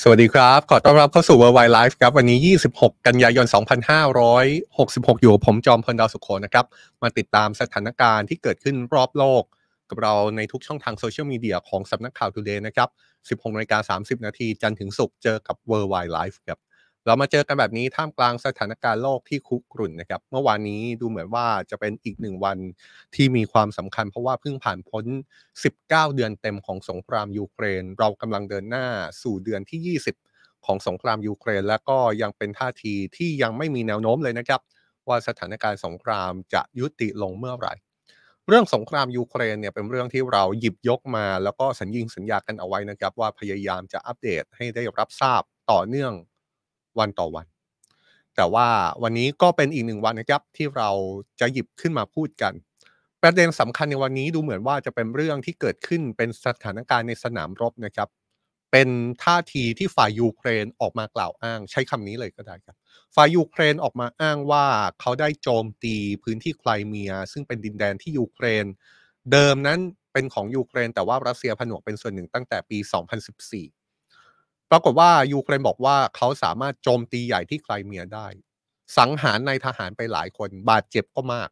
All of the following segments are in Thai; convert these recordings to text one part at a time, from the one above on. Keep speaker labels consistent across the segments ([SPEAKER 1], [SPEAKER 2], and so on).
[SPEAKER 1] สวัสดีครับ ขอต้อนรับเข้าสู่ Worldwide Life ครับ วันนี้ 26 กันยายน 2566 อยู่กับผมจอมพลดาวสุขโขนะครับ มาติดตามสถานการณ์ที่เกิดขึ้นรอบโลก กับเราในทุกช่องทางโซเชียลมีเดียของสำนักข่าว Today นะครับ 16นาฬิกา30 นาทีจันทร์ถึงศุกร์เจอกับ Worldwide Life ครับ เรามาเจอกันแบบนี้ท่ามกลางสถานการณ์โลกที่คุกรุ่นนะครับ เมื่อวานนี้ดูเหมือนว่าจะเป็นอีกหนึ่งวันที่มีความสำคัญ เพราะว่าเพิ่งผ่านพ้น 19 เดือนเต็มของสงครามยูเครน เรากำลังเดินหน้าสู่เดือนที่ 20 ของสงครามยูเครน และก็ยังเป็นท่าทีที่ยังไม่มีแนวโน้มเลยนะครับ ว่าสถานการณ์สงครามจะยุติลงเมื่อไหร่เรื่องสงครามยูเครนเนี่ยเป็นเรื่องที่เราหยิบยกมา แล้วก็สัญญิงสัญญากันเอาไว้นะครับ ว่าพยายามจะอัปเดตให้ได้รับทราบต่อเนื่อง วันต่อวัน แต่ว่าวันนี้ก็เป็นอีกหนึ่งวันนะครับที่เราจะหยิบขึ้นมาพูดกัน ประเด็นสำคัญในวันนี้ดูเหมือนว่าจะเป็นเรื่องที่เกิดขึ้นเป็นสถานการณ์ในสนามรบนะครับ เป็นท่าทีที่ฝ่ายยูเครนออกมากล่าวอ้าง ใช้คำนี้เลยก็ได้ครับ ฝ่ายยูเครนออกมาอ้างว่าเขาได้โจมตีพื้นที่ไครเมีย ซึ่งเป็นดินแดนที่ยูเครน เดิมนั้นเป็นของยูเครน แต่ว่ารัสเซียผนวกเป็นส่วนหนึ่งตั้งแต่ปี 2014 ปรากฏว่ายูเครนบอกว่าเขาสามารถโจมตีใหญ่ที่ไครเมียได้ สังหารนายทหารไปหลายคนบาดเจ็บก็มาก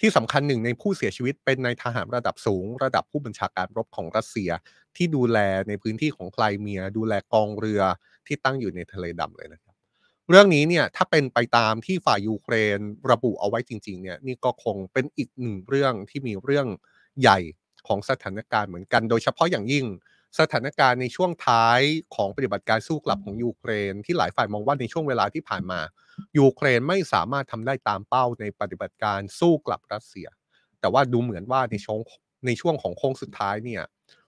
[SPEAKER 1] ที่สำคัญหนึ่งในผู้เสียชีวิตเป็นนายทหารระดับสูง ระดับผู้บัญชาการรบของรัสเซียที่ดูแลในพื้นที่ของไครเมีย ดูแลกองเรือที่ตั้งอยู่ในทะเลดำเลยนะครับ เรื่องนี้เนี่ยถ้าเป็นไปตามที่ฝ่ายยูเครนระบุเอาไว้จริง ๆ เนี่ยนี่ก็คงเป็นอีกหนึ่งเรื่องที่มีเรื่องใหญ่ของสถานการณ์เหมือนกัน โดยเฉพาะอย่างยิ่ง สถานการณ์ในช่วงท้ายของปฏิบัติการสู้กลับของยูเครน ที่หลายฝ่ายมองว่าในช่วงเวลาที่ผ่านมายูเครนไม่สามารถทำได้ตามเป้าในปฏิบัติการสู้กลับรัสเซีย แต่ว่าดูเหมือนว่าในช่วงในช่วงของโค้งสุดท้ายเนี่ย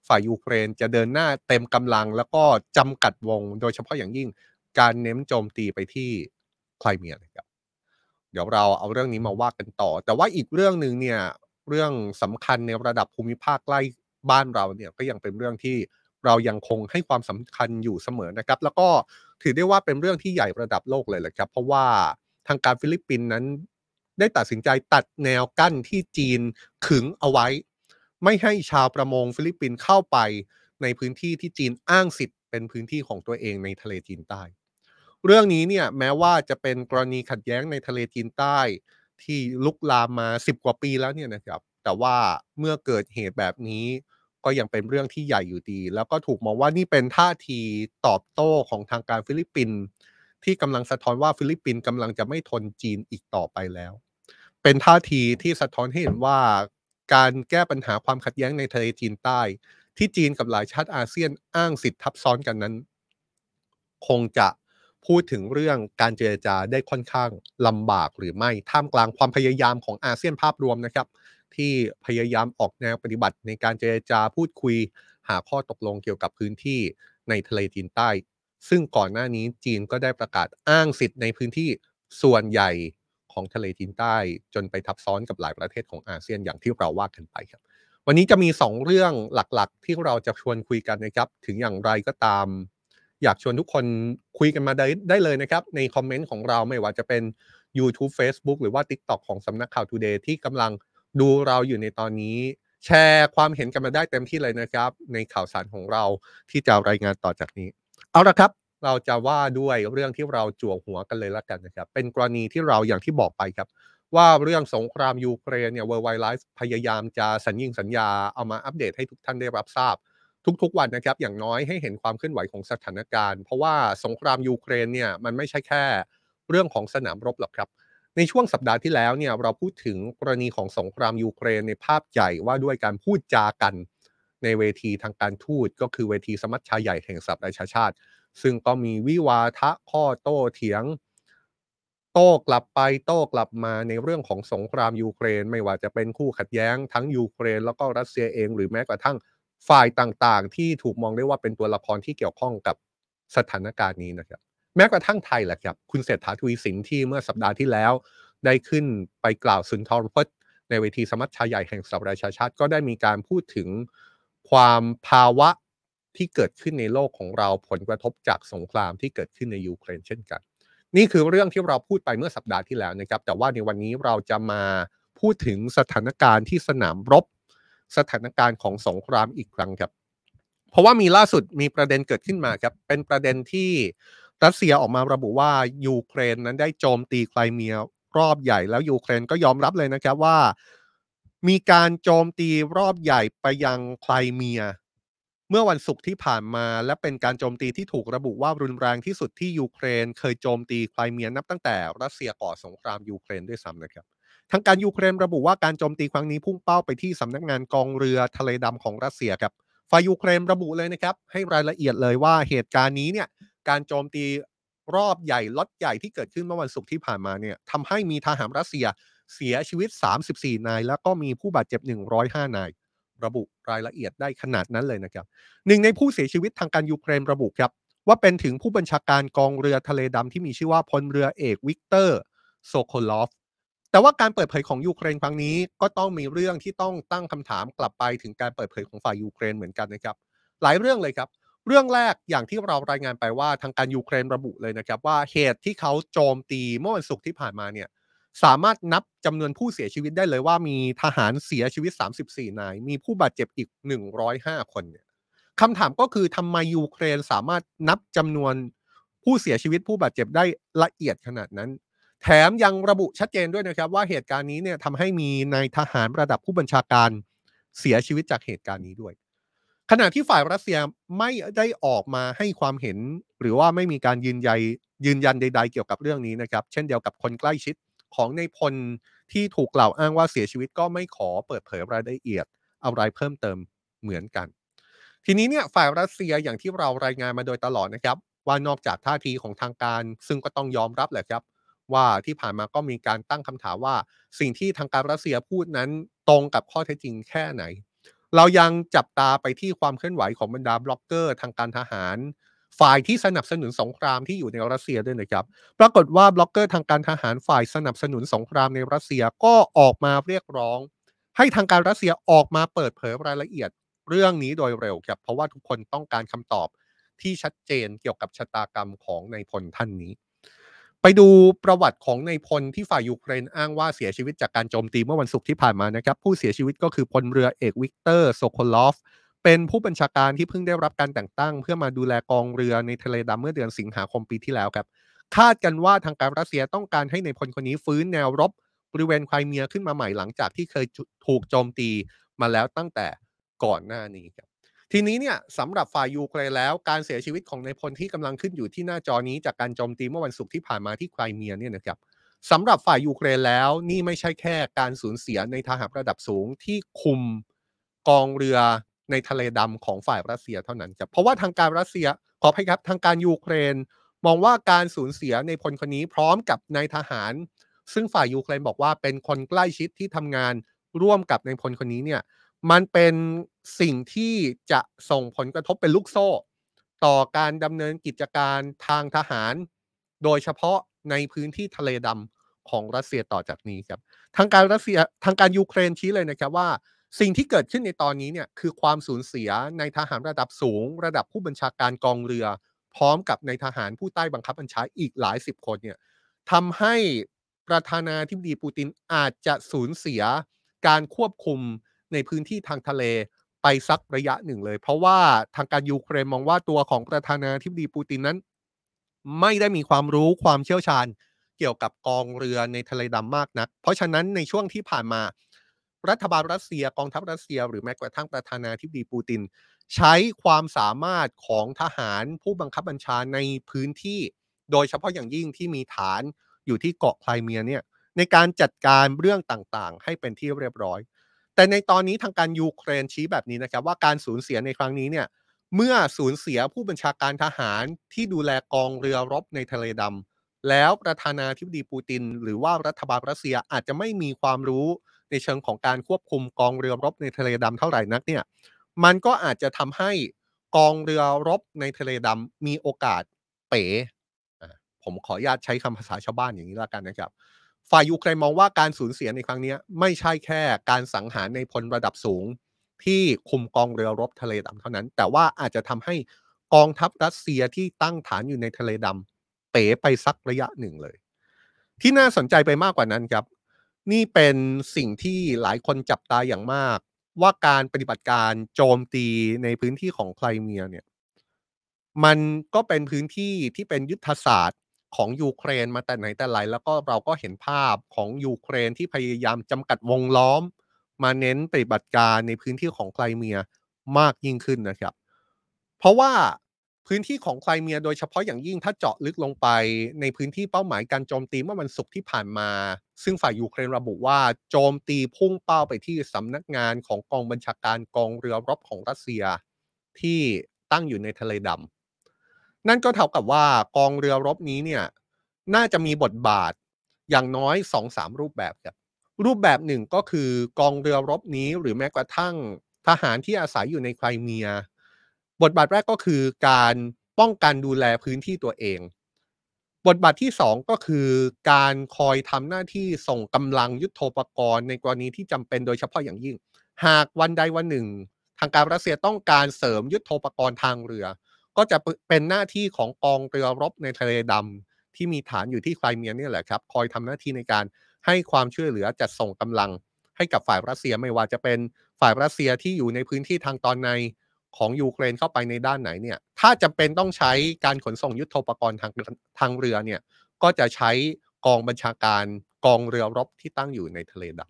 [SPEAKER 1] ฝ่ายยูเครนจะเดินหน้าเต็มกำลังแล้วก็จำกัดวง โดยเฉพาะอย่างยิ่งการเน้นโจมตีไปที่ไครเมียนะครับเดี๋ยวเราเอาเรื่องนี้มาว่ากันต่อ แต่ว่าอีกเรื่องหนึ่งเนี่ยเรื่องสำคัญในระดับภูมิภาคใกล้ บ้านเราเนี่ยก็ยังเป็นเรื่องที่เรายังคงให้ความสำคัญอยู่เสมอนะครับ แล้วก็ถือได้ว่าเป็นเรื่องที่ใหญ่ระดับโลกเลยแหละครับ เพราะว่าทางการฟิลิปปินส์นั้น ได้ตัดสินใจตัดแนวกั้นที่จีนขึงเอาไว้ ไม่ให้ชาวประมงฟิลิปปินส์เข้าไปในพื้นที่ที่จีนอ้างสิทธิ์เป็นพื้นที่ของตัวเองในทะเลจีนใต้ เรื่องนี้เนี่ยแม้ว่าจะเป็นกรณีขัดแย้งในทะเลจีนใต้ ที่ลุกลามมา 10 กว่าปีแล้วเนี่ยนะครับ แต่ว่าเมื่อเกิดเหตุแบบนี้ ก็ยังเป็นเรื่องที่ใหญ่อยู่ดี แล้วก็ถูกมองว่านี่เป็นท่าทีตอบโต้ของทางการฟิลิปปินส์ที่กำลังสะท้อนว่าฟิลิปปินส์กำลังจะไม่ทนจีนอีกต่อไปแล้ว เป็นท่าทีที่สะท้อนให้เห็นว่าการแก้ปัญหาความขัดแย้งในทะเลจีนใต้ ที่จีนกับหลายชาติอาเซียนอ้างสิทธิ์ทับซ้อนกันนั้น คงจะพูดถึงเรื่องการเจรจาได้ค่อนข้างลำบากหรือไม่ท่ามกลางความพยายามของอาเซียนภาพรวมนะครับ ที่พยายามออกแนวปฏิบัติในการเจรจาพูดคุย หาข้อตกลงเกี่ยวกับพื้นที่ในทะเลจีนใต้ ซึ่งก่อนหน้านี้จีนก็ได้ประกาศอ้างสิทธิ์ในพื้นที่ส่วนใหญ่ของทะเลจีนใต้ จนไปทับซ้อนกับหลายประเทศของอาเซียนอย่างที่เราว่ากันไปครับ วันนี้จะมี 2 เรื่องหลักๆ ที่เราจะชวนคุยกันนะครับ ถึงอย่างไรก็ตาม อยากชวนทุกคนคุยกันมาได้ได้เลยนะครับ ในคอมเมนต์ของเราไม่ว่าจะเป็น YouTube Facebook หรือว่า TikTok ของสำนักข่าว Today ที่กำลัง ดูเราอยู่ในตอนนี้ แชร์ความเห็นกันมาได้เต็มที่เลยนะครับ ในข่าวสารของเราที่จะรายงานต่อจากนี้ เอาละครับเราจะว่าด้วยเรื่องที่เราจั่วหัวกันเลยละกันนะครับ เป็นกรณีที่เราอย่างที่บอกไปครับ ว่าเรื่องสงครามยูเครนเนี่ย Worldwide Life พยายามจะสัญญิงสัญญาเอามาอัปเดตให้ทุกท่านได้รับทราบ ทุกๆวันนะครับ อย่างน้อยให้เห็นความเคลื่อนไหวของสถานการณ์ เพราะว่าสงครามยูเครนเนี่ยมันไม่ใช่แค่ เรื่องของสนามรบหรอกครับ ในช่วงสัปดาห์ที่แล้วเนี่ยเราพูดถึงกรณีของสงครามยูเครนในภาพใหญ่ว่าด้วยการพูดจากันในเวทีทางการทูตก็คือเวทีสมัชชาใหญ่แห่งสหประชาชาติ ซึ่งก็มีวิวาทะข้อโต้เถียง โต้กลับไปโต้กลับมาในเรื่องของสงครามยูเครน ไม่ว่าจะเป็นคู่ขัดแย้งทั้งยูเครน แล้วก็รัสเซียเอง หรือแม้กระทั่งฝ่ายต่างๆ ที่ถูกมองได้ว่าเป็นตัวละครที่เกี่ยวข้องกับสถานการณ์นี้นะครับ แม้กระทั่งไทยแหละครับ คุณเศรษฐาทวีสินที่เมื่อสัปดาห์ที่แล้ว ได้ขึ้นไปกล่าวสุนทรพจน์ ในเวทีสมัชชาใหญ่แห่งสหประชาชาติก็ได้มีการพูดถึงความภาวะที่เกิดขึ้นในโลกของเราผลกระทบจากสงครามที่เกิดขึ้นในยูเครนเช่นกัน นี่คือเรื่องที่เราพูดไปเมื่อสัปดาห์ที่แล้วนะครับ แต่ว่าในวันนี้เราจะมาพูดถึงสถานการณ์ที่สนามรบ สถานการณ์ของสงครามอีกครั้งครับ เพราะว่ามีล่าสุดมีประเด็นเกิดขึ้นมาครับ เป็นประเด็นที่ รัสเซียออกมาระบุว่ายูเครนนั้นได้โจมตีไครเมียรอบใหญ่ แล้วยูเครนก็ยอมรับเลยนะครับว่า มีการโจมตีรอบใหญ่ไปยังไครเมีย เมื่อวันศุกร์ที่ผ่านมา และเป็นการโจมตีที่ถูกระบุว่ารุนแรงที่สุดที่ยูเครน เคยโจมตีไครเมียนับตั้งแต่รัสเซียก่อสงครามยูเครนด้วยซ้ำนะครับทางการยูเครนระบุว่าการโจมตีครั้งนี้พุ่งเป้าไปที่สำนักงานกองเรือทะเลดำของรัสเซียครับฝ่ายยูเครนระบุเลยนะครับ ให้รายละเอียดเลยว่าเหตุการณ์นี้เนี่ย การโจมตีรอบใหญ่ล็อตใหญ่ที่เกิดขึ้นเมื่อวันศุกร์ที่ผ่านมาเนี่ยทำให้มีทหารรัสเซียเสียชีวิต 34 นาย แล้วก็มีผู้บาดเจ็บ 105 นาย ระบุรายละเอียดได้ขนาดนั้นเลยนะครับหนึ่งในผู้เสียชีวิตทางการยูเครนระบุครับว่าเป็นถึงผู้บัญชาการกองเรือทะเลดำที่มีชื่อว่าพลเรือเอกวิกเตอร์โซโคลอฟแต่ว่าการเปิดเผยของยูเครนครั้งนี้ก็ต้องมีเรื่องที่ต้องตั้งคำถามกลับไปถึงการเปิดเผยของฝ่ายยูเครนเหมือนกันนะครับ หลายเรื่องเลยครับ เรื่องแรกอย่างที่เรารายงานไปว่าทางการยูเครนระบุเลยนะครับ ว่าเหตุที่เขาโจมตีเมื่อวันศุกร์ที่ผ่านมาเนี่ยสามารถนับจำนวนผู้เสียชีวิตได้เลยว่ามีทหารเสียชีวิต 34 นาย มีผู้บาดเจ็บอีก 105 คนเนี่ยคำถามก็คือทำไมยูเครนสามารถนับจำนวนผู้เสียชีวิตผู้บาดเจ็บได้ละเอียดขนาดนั้น แถมยังระบุชัดเจนด้วยนะครับ ว่าเหตุการณ์นี้เนี่ยทำให้มีนายทหารระดับผู้บัญชาการเสียชีวิตจากเหตุการณ์นี้ด้วย ขณะที่ฝ่ายรัสเซียไม่ได้ออกมาให้ความเห็น หรือว่าไม่มีการยืนยันยืนยันใด ๆ เกี่ยวกับเรื่องนี้นะครับ เช่นเดียวกับคนใกล้ชิดของในพลที่ถูกกล่าวอ้างว่าเสียชีวิตก็ไม่ขอเปิดเผยรายละเอียดอะไรเพิ่มเติมเหมือนกัน ทีนี้เนี่ยฝ่ายรัสเซียอย่างที่เรารายงานมาโดยตลอดนะครับ ว่านอกจากท่าทีของทางการ ซึ่งก็ต้องยอมรับแหละครับว่าที่ผ่านมาก็มีการตั้งคำถามว่า สิ่งที่ทางการรัสเซียพูดนั้นตรงกับข้อเท็จจริงแค่ไหน เรายังจับตาไปที่ความเคลื่อนไหวของบรรดาบล็อกเกอร์ทางการทหาร ฝ่ายที่สนับสนุนสงครามที่อยู่ในรัสเซียด้วยนะครับ ปรากฏว่าบล็อกเกอร์ทางการทหารฝ่ายสนับสนุนสงครามในรัสเซียก็ออกมาเรียกร้อง ให้ทางการรัสเซียออกมาเปิดเผยรายละเอียดเรื่องนี้โดยเร็วครับ เพราะว่าทุกคนต้องการคำตอบที่ชัดเจนเกี่ยวกับชะตากรรมของนายพลท่านนี้ ไปดูประวัติของนายพลที่ฝ่ายยูเครนอ้างว่าเสียชีวิตจากการโจมตีเมื่อวันศุกร์ที่ผ่านมานะครับ ผู้เสียชีวิตก็คือพลเรือเอกวิกเตอร์โซโคลอฟเป็นผู้บัญชาการที่เพิ่งได้รับการแต่งตั้ง เพื่อมาดูแลกองเรือในทะเลดำเมื่อเดือนสิงหาคมปีที่แล้วครับ คาดกันว่าทางการรัสเซียต้องการให้นายพลคนนี้ฟื้นแนวรบบริเวณไครเมียขึ้นมาใหม่หลังจากที่เคยถูกโจมตีมาแล้วตั้งแต่ก่อนหน้านี้ครับ ทีนี้เนี่ยสำหรับฝ่ายยูเครนแล้วการเสียชีวิตของนายพลที่กำลังขึ้นอยู่ที่หน้าจอนี้จากการโจมตีเมื่อวันศุกร์ที่ผ่านมาที่ไครเมียเนี่ยนะครับสำหรับฝ่ายยูเครนแล้วนี่ไม่ใช่แค่การสูญเสียนายทหารระดับสูงที่คุมกองเรือในทะเลดำของฝ่ายรัสเซียเท่านั้นครับเพราะว่าทางการรัสเซียขออภัยครับทางการยูเครน มองว่าการสูญเสียนายพลคนนี้พร้อมกับนายทหาร ซึ่งฝ่ายยูเครนบอกว่าเป็นคนใกล้ชิดที่ทำงานร่วมกับนายพลคนนี้เนี่ยมันเป็น สิ่งที่จะส่งผลกระทบเป็นลูกโซ่ ต่อการดำเนินกิจการทางทหาร โดยเฉพาะในพื้นที่ทะเลดำของรัสเซียต่อจากนี้ครับ ทางการรัสเซียทางการยูเครนชี้เลยนะครับว่า สิ่งที่เกิดขึ้นในตอนนี้เนี่ยคือความสูญเสียในทหารระดับสูง ระดับผู้บัญชาการกองเรือ พร้อมกับในทหารผู้ใต้บังคับบัญชาอีกหลายสิบคนเนี่ยทำให้ประธานาธิบดีปูตินอาจจะสูญเสียการควบคุมในพื้นที่ทางทะเล ไปสักระยะหนึ่งเลย เพราะว่าทางการยูเครนมองว่าตัวของประธานาธิบดีปูตินนั้น ไม่ได้มีความรู้ความเชี่ยวชาญเกี่ยวกับกองเรือในทะเลดำมากนัก เพราะฉะนั้นในช่วงที่ผ่านมา รัฐบาลรัสเซียกองทัพรัสเซีย หรือแม้กระทั่งประธานาธิบดีปูติน ใช้ความสามารถของทหารผู้บังคับบัญชาในพื้นที่ โดยเฉพาะอย่างยิ่งที่มีฐานอยู่ที่เกาะไครเมียเนี่ยในการจัดการเรื่องต่างๆ ให้เป็นที่เรียบร้อย แต่ในตอนนี้ทางการยูเครนชี้แบบนี้นะครับ ว่าการสูญเสียในครั้งนี้เนี่ยเมื่อสูญเสียผู้บัญชาการทหารที่ดูแลกองเรือรบในทะเลดำแล้วประธานาธิบดีปูติน หรือว่ารัฐบาลรัสเซียอาจจะไม่มีความรู้ในเชิงของการควบคุมกองเรือรบในทะเลดำเท่าไหร่นักเนี่ยมันก็อาจจะทำให้กองเรือรบในทะเลดำมีโอกาสเป๋ผมขออนุญาตใช้คำภาษาชาวบ้านอย่างนี้ล้วกันนะครับ ฝ่ายยูเครนมองว่าการสูญเสียในครั้งนี้ไม่ใช่แค่การสังหารในพลระดับสูงที่คุมกองเรือรบทะเลดำเท่านั้น แต่ว่าอาจจะทำให้กองทัพรัสเซียที่ตั้งฐานอยู่ในทะเลดำเป๋ไปสักระยะหนึ่งเลย ที่น่าสนใจไปมากกว่านั้นครับ นี่เป็นสิ่งที่หลายคนจับตาอย่างมาก ว่าการปฏิบัติการโจมตีในพื้นที่ของไครเมียเนี่ยมันก็เป็นพื้นที่ที่เป็นยุทธศาสตร์ ของยูเครนมาแต่ไหนแต่ไรแล้วก็เราก็เห็นภาพของยูเครนที่พยายามจำกัดวงล้อม มาเน้นปฏิบัติการในพื้นที่ของไครเมียมากยิ่งขึ้นนะครับ เพราะว่าพื้นที่ของไครเมียโดยเฉพาะอย่างยิ่งถ้าเจาะลึกลงไปในพื้นที่เป้าหมายการโจมตีเมื่อวันศุกร์ที่ผ่านมา ซึ่งฝ่ายยูเครนระบุว่าโจมตีพุ่งเป้าไปที่สำนักงานของกองบัญชาการกองเรือรบของรัสเซียที่ตั้งอยู่ในทะเลดำ นั่นก็เท่ากับว่ากองเรือรบนี้เนี่ยน่าจะมีบทบาทอย่างน้อยสองสามรูปแบบครับรูปแบบหนึ่งก็คือกองเรือรบนี้หรือแม้กระทั่งทหารที่อาศัยอยู่ในไครเมีย บทบาทแรกก็คือการป้องกันดูแลพื้นที่ตัวเอง บทบาทที่สองก็คือการคอยทำหน้าที่ส่งกำลังยุทโธปกรณ์ในกรณีที่จำเป็นโดยเฉพาะอย่างยิ่ง หากวันใดวันหนึ่ง ทางการรัสเซียต้องการเสริมยุทโธปกรณ์ทางเรือ ก็จะเป็นหน้าที่ของกองเรือรบในทะเลดำที่มีฐานอยู่ที่ไครเมียนี่แหละครับ คอยทำหน้าที่ในการให้ความช่วยเหลือจัดส่งกำลัง ให้กับฝ่ายรัสเซียไม่ว่าจะเป็นฝ่ายรัสเซียที่อยู่ในพื้นที่ทางตอนในของยูเครนเข้าไปในด้านไหนเนี่ย ถ้าจำเป็นต้องใช้การขนส่งยุทโธปกรณ์ทางทางเรือเนี่ย ก็จะใช้กองบัญชาการกองเรือรบที่ตั้งอยู่ในทะเลด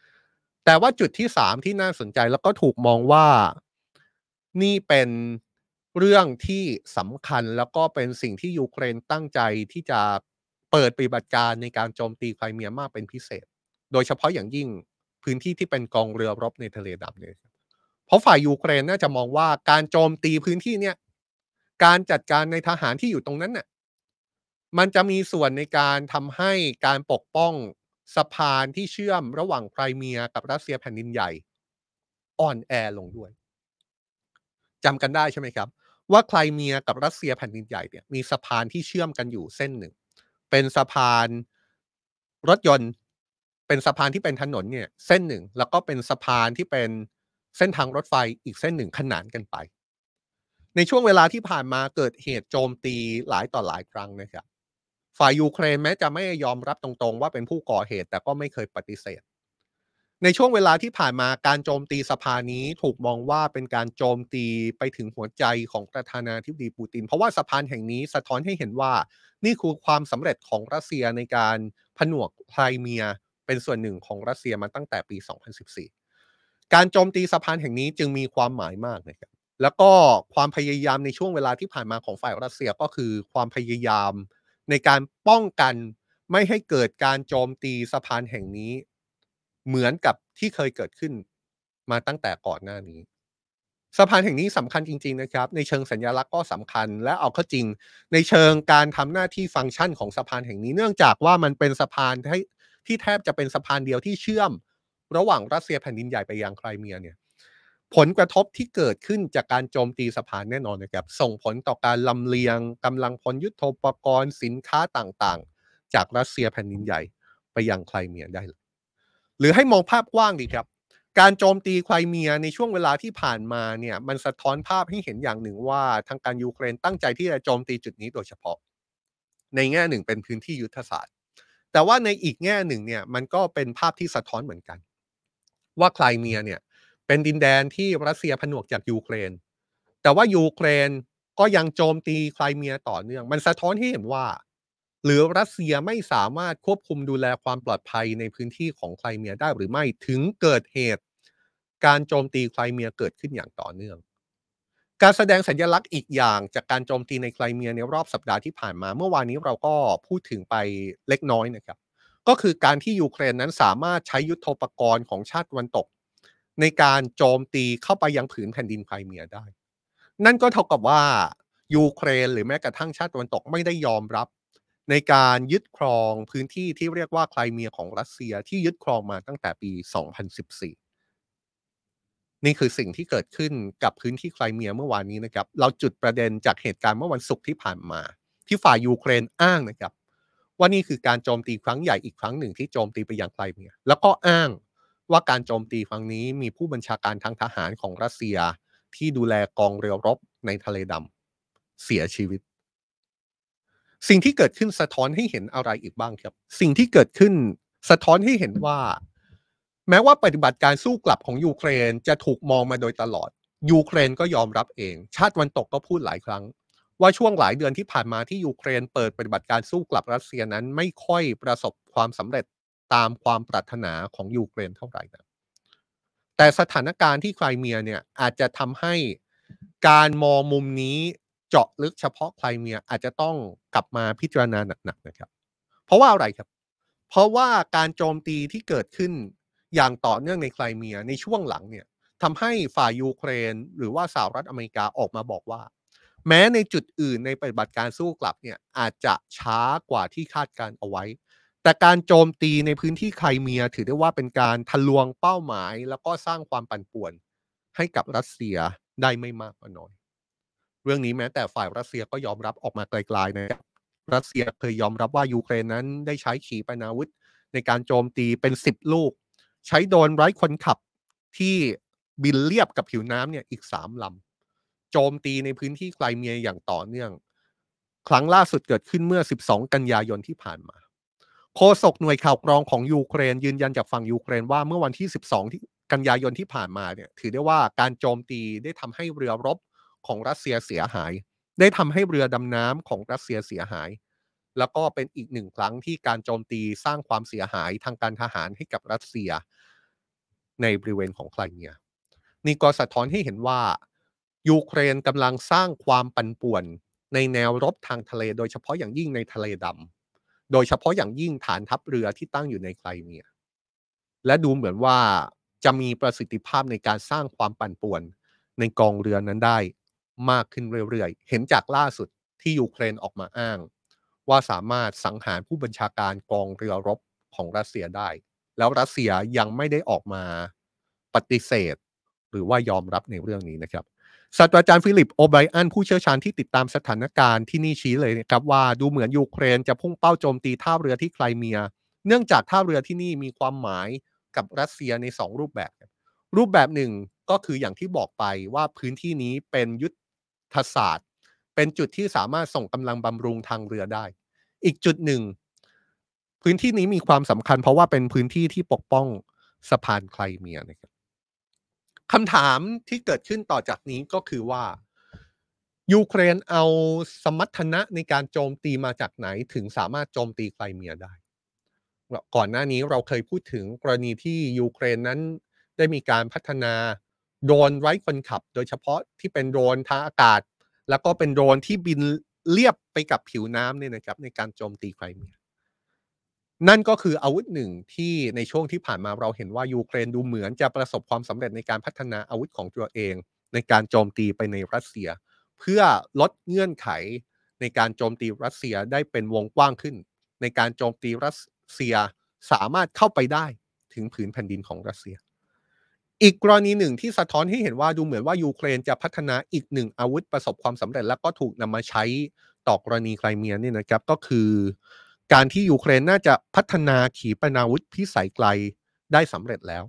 [SPEAKER 1] ำแต่ว่าจุดที่สามที่น่าสนใจแล้วก็ถูกมองว่านี่เป็น เรื่องที่สำคัญแล้วก็เป็นสิ่งที่ยูเครนตั้งใจที่จะเปิดปฏิบัติการในการโจมตีไครเมียมากเป็นพิเศษ โดยเฉพาะอย่างยิ่งพื้นที่ที่เป็นกองเรือรบในทะเลดำเนี่ยเพราะฝ่ายยูเครนน่าจะมองว่าการโจมตีพื้นที่เนี่ยการจัดการในทหารที่อยู่ตรงนั้นน่ะมันจะมีส่วนในการทำให้การปกป้องสะพานที่เชื่อมระหว่างไครเมียกับรัสเซียแผ่นดินใหญ่ อ่อนแอลงด้วยจำกันได้ใช่ไหมครับ ว่าไครเมียกับรัสเซียแผ่นดินใหญ่เนี่ยมีสะพานที่เชื่อมกันอยู่เส้นหนึ่ง เป็นสะพานรถยนต์ เป็นสะพานที่เป็นถนนเนี่ยเส้นหนึ่ง แล้วก็เป็นสะพานที่เป็นเส้นทางรถไฟอีกเส้นหนึ่งขนานกันไป ในช่วงเวลาที่ผ่านมาเกิดเหตุโจมตีหลายต่อหลายครั้งนะครับฝ่ายยูเครนแม้จะไม่ยอมรับตรงๆ ว่าเป็นผู้ก่อเหตุแต่ก็ไม่เคยปฏิเสธ ในช่วงเวลาที่ผ่านมาการโจมตีสภานี้ถูกมองว่าเป็นการโจมตีไปถึงหัวใจของประธานาธิบดีปูติน เพราะว่าสะพานแห่งนี้สะท้อนให้เห็นว่า นี่คือความสำเร็จของรัสเซียในการผนวกไครเมีย เป็นส่วนหนึ่งของรัสเซียมาตั้งแต่ปี 2014 การโจมตีสะพานแห่งนี้จึงมีความหมายมากนะครับแล้วก็ความพยายามในช่วงเวลาที่ผ่านมาของฝ่ายรัสเซียก็คือความพยายามในการป้องกันไม่ให้เกิดการโจมตีสะพานแห่งนี้ เหมือนกับที่เคยเกิดขึ้นมาตั้งแต่ก่อนหน้านี้สะพานแห่งนี้สำคัญจริง ๆ นะครับ ในเชิงสัญลักษณ์ก็สำคัญและเอาเข้าจริง ในเชิงการทำหน้าที่ฟังก์ชันของสะพานแห่งนี้เนื่องจากว่ามันเป็นสะพานที่ที่แทบจะเป็นสะพานเดียวที่เชื่อม ระหว่างรัสเซียแผ่นดินใหญ่ไปยังไครเมียเนี่ยผลกระทบที่เกิดขึ้นจากการโจมตีสะพานแน่นอนนะครับ ส่งผลต่อการลำเลียงกำลังพลยุทโธปกรณ์สินค้าต่างๆ จากรัสเซียแผ่นดินใหญ่ไปยังไครเมียได้เลย หรือให้มองภาพกว้างดีครับ การโจมตีไครเมียในช่วงเวลาที่ผ่านมาเนี่ยมันสะท้อนภาพให้เห็นอย่างหนึ่งว่าทางการยูเครนตั้งใจที่จะโจมตีจุดนี้โดยเฉพาะ ในแง่หนึ่งเป็นพื้นที่ยุทธศาสตร์ แต่ว่าในอีกแง่หนึ่งเนี่ยมันก็เป็นภาพที่สะท้อนเหมือนกัน ว่าไครเมียเนี่ยเป็นดินแดนที่รัสเซียผนวกจากยูเครน แต่ว่ายูเครนก็ยังโจมตีไครเมียต่อเนื่อง มันสะท้อนให้เห็นว่า หรือรัสเซียไม่สามารถควบคุมดูแลความปลอดภัยในพื้นที่ของไครเมียได้หรือไม่ถึงเกิดเหตุ การโจมตีไครเมียเกิดขึ้นอย่างต่อเนื่อง การแสดงสัญลักษณ์อีกอย่างจากการโจมตีในไครเมียในรอบสัปดาห์ที่ผ่านมา เมื่อวานนี้เราก็พูดถึงไปเล็กน้อยนะครับ ก็คือการที่ยูเครนนั้นสามารถใช้ยุทโธปกรณ์ของชาติวันตก ในการโจมตีเข้าไปยังผืนแผ่นดินไครเมียได้ นั่นก็เท่ากับว่ายูเครนหรือแม้กระทั่งชาติตะวันตกไม่ได้ยอมรับ ในการยึดครองพื้นที่ที่เรียกว่าไครเมียของรัสเซียที่ยึดครองมาตั้งแต่ปี 2014 นี่คือสิ่งที่เกิดขึ้นกับพื้นที่ไครเมียเมื่อวานนี้นะครับ เราจุดประเด็นจากเหตุการณ์เมื่อวันศุกร์ที่ผ่านมา ที่ฝ่ายยูเครนอ้างนะครับ ว่านี่คือการโจมตีครั้งใหญ่อีกครั้งหนึ่งที่โจมตีไปยังไครเมีย แล้วก็อ้างว่าการโจมตีครั้งนี้มีผู้บัญชาการทางทหารของรัสเซียที่ดูแลกองเรือรบในทะเลดำเสียชีวิต สิ่งที่เกิดขึ้นสะท้อนให้เห็นอะไรอีกบ้างครับ สิ่งที่เกิดขึ้นสะท้อนให้เห็นว่า แม้ว่าปฏิบัติการสู้กลับของยูเครนจะถูกมองมาโดยตลอด ยูเครนก็ยอมรับเอง ชาติวันตกก็พูดหลายครั้ง ว่าช่วงหลายเดือนที่ผ่านมาที่ยูเครนเปิดปฏิบัติการสู้กลับรัสเซียนั้นไม่ค่อยประสบความสำเร็จตามความปรารถนาของยูเครนเท่าไหร่นะแต่สถานการณ์ที่ไครเมียเนี่ยอาจจะทำให้การมองมุมนี้ เจาะลึกเฉพาะไครเมียอาจจะต้องกลับมาพิจารณาหนักๆนะครับ เพราะว่าอะไรครับ เพราะว่าการโจมตีที่เกิดขึ้นอย่างต่อเนื่องในไครเมียในช่วงหลังเนี่ยทำให้ฝ่ายยูเครน หรือว่าสหรัฐอเมริกาออกมาบอกว่า แม้ในจุดอื่นในปฏิบัติการสู้กลับเนี่ยอาจจะช้ากว่าที่คาดการเอาไว้ แต่การโจมตีในพื้นที่ไครเมีย ถือได้ว่าเป็นการทะลวงเป้าหมาย แล้วก็สร้างความปั่นป่วนให้กับรัสเซียได้ไม่มากก็น้อย เรื่องนี้แม้แต่ฝ่ายรัสเซียก็ยอมรับออกมาไกลๆนะครับรัสเซียเคยยอมรับว่ายูเครนนั้นได้ใช้ขีปนาวุธ ในการโจมตีเป็นสิบลูก ใช้โดรนไร้คนขับที่บินเรียบกับผิวน้ำเนี่ยอีกสามลำโจมตีในพื้นที่ไกลเมียอย่างต่อเนื่อง ครั้งล่าสุดเกิดขึ้นเมื่อ 12 กันยายนที่ผ่านมาโฆษกหน่วยข่าวกรองของยูเครนยืนยันจากฝั่งยูเครนว่าเมื่อวันที่ 12ที่กันยายนที่ผ่านมาเนี่ยถือได้ว่าการโจมตีได้ทำให้เรือรบ ของรัสเซียเสียหาย ได้ทำให้เรือดำน้ำของรัสเซียเสียหาย แล้วก็เป็นอีกหนึ่งครั้งที่การโจมตีสร้างความเสียหายทางการทหารให้กับรัสเซีย ในบริเวณของไครเมีย นี่ก็สะท้อนให้เห็นว่ายูเครนกำลังสร้างความปั่นป่วน ในแนวรบทางทะเล โดยเฉพาะอย่างยิ่งในทะเลดำโดยเฉพาะอย่างยิ่งฐานทัพเรือที่ตั้งอยู่ในไครเมีย และดูเหมือนว่าจะมีประสิทธิภาพในการสร้างความปั่นป่วนในกองเรือนั้นได้ มากขึ้นเรื่อยๆ เห็นจากล่าสุดที่ยูเครนออกมาอ้าง ว่าสามารถสังหารผู้บัญชาการกองเรือรบของรัสเซียได้ แล้วรัสเซียยังไม่ได้ออกมาปฏิเสธ หรือว่ายอมรับในเรื่องนี้นะครับศาสตราจารย์ฟิลิปโอไบรอันผู้เชี่ยวชาญที่ติดตามสถานการณ์ที่นี่ชี้เลยนะครับว่าดูเหมือนยูเครนจะพุ่งเป้าโจมตีท่าเรือที่ไครเมีย เนื่องจากท่าเรือที่นี่มีความหมายกับรัสเซียใน 2 รูปแบบ รูปแบบหนึ่งก็คืออย่างที่บอกไปว่าพื้นที่นี้เป็นยุท ธศาสตร์ เป็นจุดที่สามารถส่งกำลังบำรุงทางเรือได้ อีกจุดหนึ่ง พื้นที่นี้มีความสำคัญเพราะว่าเป็นพื้นที่ที่ปกป้องสะพานไครเมียนะครับคำถามที่เกิดขึ้นต่อจากนี้ก็คือว่ายูเครนเอาสมรรถนะในการโจมตีมาจากไหนถึงสามารถโจมตีไครเมียได้ ก่อนหน้านี้เราเคยพูดถึงกรณีที่ยูเครนนั้นได้มีการพัฒนา โดรนไร้คนขับ โดยเฉพาะที่เป็นโดรนทางอากาศ แล้วก็เป็นโดรนที่บินเลียบไปกับผิวน้ำเนี่ยนะครับ ในการโจมตีไครเมียนั่นก็คืออาวุธหนึ่งที่ในช่วงที่ผ่านมาเราเห็นว่ายูเครนดูเหมือนจะประสบความสำเร็จในการพัฒนาอาวุธของตัวเอง ในการโจมตีไปในรัสเซีย เพื่อลดเงื่อนไขในการโจมตีรัสเซียได้เป็นวงกว้างขึ้น ในการโจมตีรัสเซียสามารถเข้าไปได้ถึงผืนแผ่นดินของรัสเซีย อีกกรณีหนึ่งที่สะท้อนให้เห็นว่าดูเหมือนว่ายูเครนจะพัฒนาอีกหนึ่งอาวุธประสบความสำเร็จ และก็ถูกนำมาใช้ต่อกรณีไครเมียนี่นะครับก็คือ การที่ยูเครนน่าจะพัฒนาขีปนาวุธพิสัยไกลได้สำเร็จแล้ว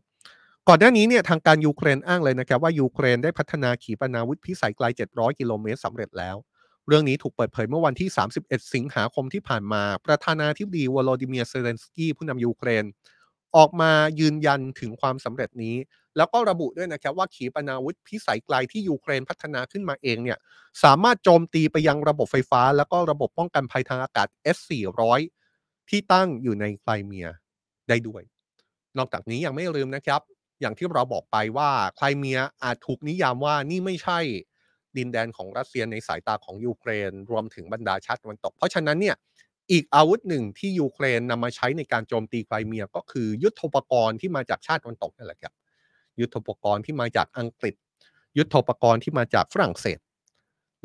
[SPEAKER 1] ก่อนหน้านี้เนี่ยทางการยูเครนอ้างเลยนะครับว่ายูเครนได้พัฒนาขีปนาวุธพิสัยไกล 700 กิโลเมตรสำเร็จแล้ว เรื่องนี้ถูกเปิดเผยเมื่อวันที่ 31 สิงหาคมที่ผ่านมา ประธานาธิบดีวโลดิเมียร์เซเลนสกี้ผู้นำยูเครน ออกมายืนยันถึงความสำเร็จนี้ แล้วก็ระบุด้วยนะครับว่าขีปนาวุธพิสัยไกลที่ยูเครนพัฒนาขึ้นมาเองเนี่ยสามารถโจมตีไปยังระบบไฟฟ้า แล้วก็ระบบป้องกันภัยทางอากาศ S400 ที่ตั้งอยู่ในไครเมียได้ด้วย นอกจากนี้ยังไม่ลืมนะครับ อย่างที่เราบอกไปว่าไครเมียอาจถูกนิยามว่านี่ไม่ใช่ดินแดนของรัสเซียในสายตาของยูเครน รวมถึงบรรดาชาติตะวันตก เพราะฉะนั้นเนี่ยอีกอาวุธหนึ่งที่ยูเครนนำมาใช้ในการโจมตีไครเมียก็คือยุทธปกรณ์ที่มาจากชาติตะวันตกนั่นแหละครับ ยุทธปกรณ์ที่มาจากอังกฤษ ยุทธปกรณ์ที่มาจากฝรั่งเศส